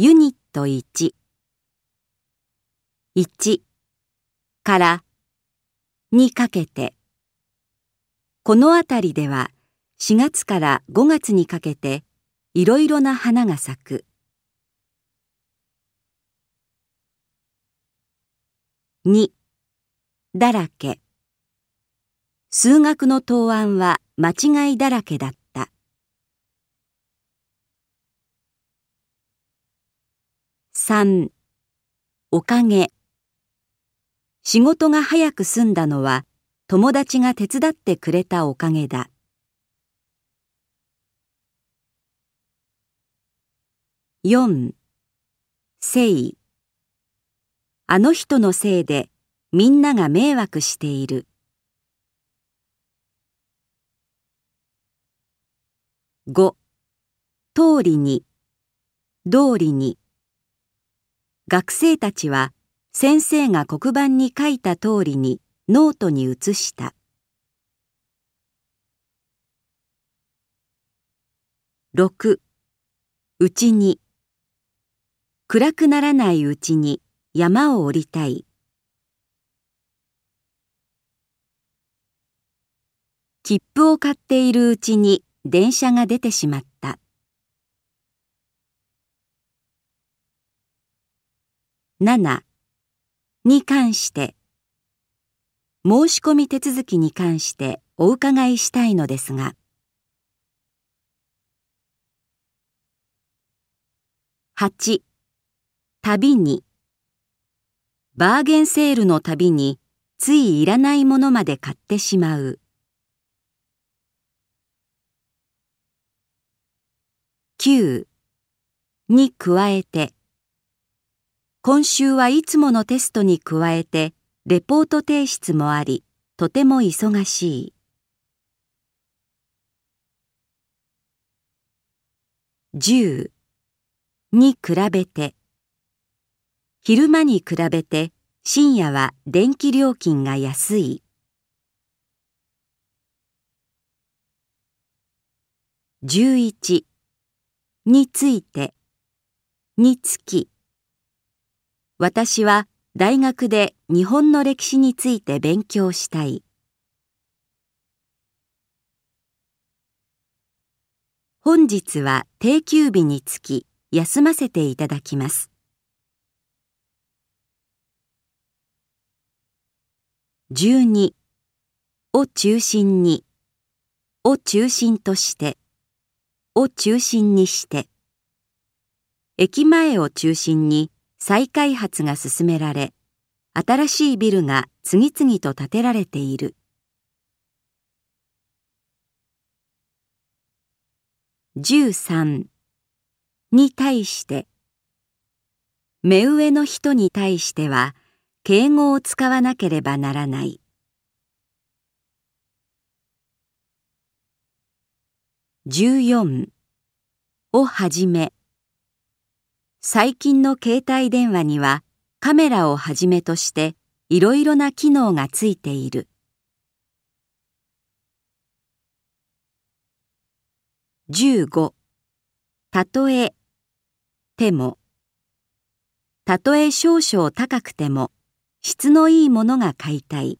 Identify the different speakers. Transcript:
Speaker 1: ユニット1 1からにかけて。この辺りでは4月から5月にかけていろいろな花が咲く。2だらけ。数学の答案は間違いだらけだった。3おかげ。仕事が早く済んだのは友達が手伝ってくれたおかげだ。4せい。あの人のせいでみんなが迷惑している。5通りに。通りに。学生たちは先生が黒板に書いた通りにノートに写した。6うちに。暗くならないうちに山を降りたい。切符を買っているうちに電車が出てしまった。7に関して。申し込み手続きに関してお伺いしたいのですが。8旅に。バーゲンセールの旅についいらないものまで買ってしまう。9に加えて。今週はいつものテストに加えてレポート提出もありとても忙しい。10に比べて昼間に比べて深夜は電気料金が安い。11についてにつき私は大学で日本の歴史について勉強したい。本日は定休日につき休ませていただきます。12を中心に。を中心として。を中心にして。駅前を中心に。再開発が進められ新しいビルが次々と建てられている。13に対して目上の人に対しては敬語を使わなければならない。14をはじめ最近の携帯電話にはカメラをはじめとしていろいろな機能がついている。15たとえても。たとえ少々高くても質のいいものが買いたい。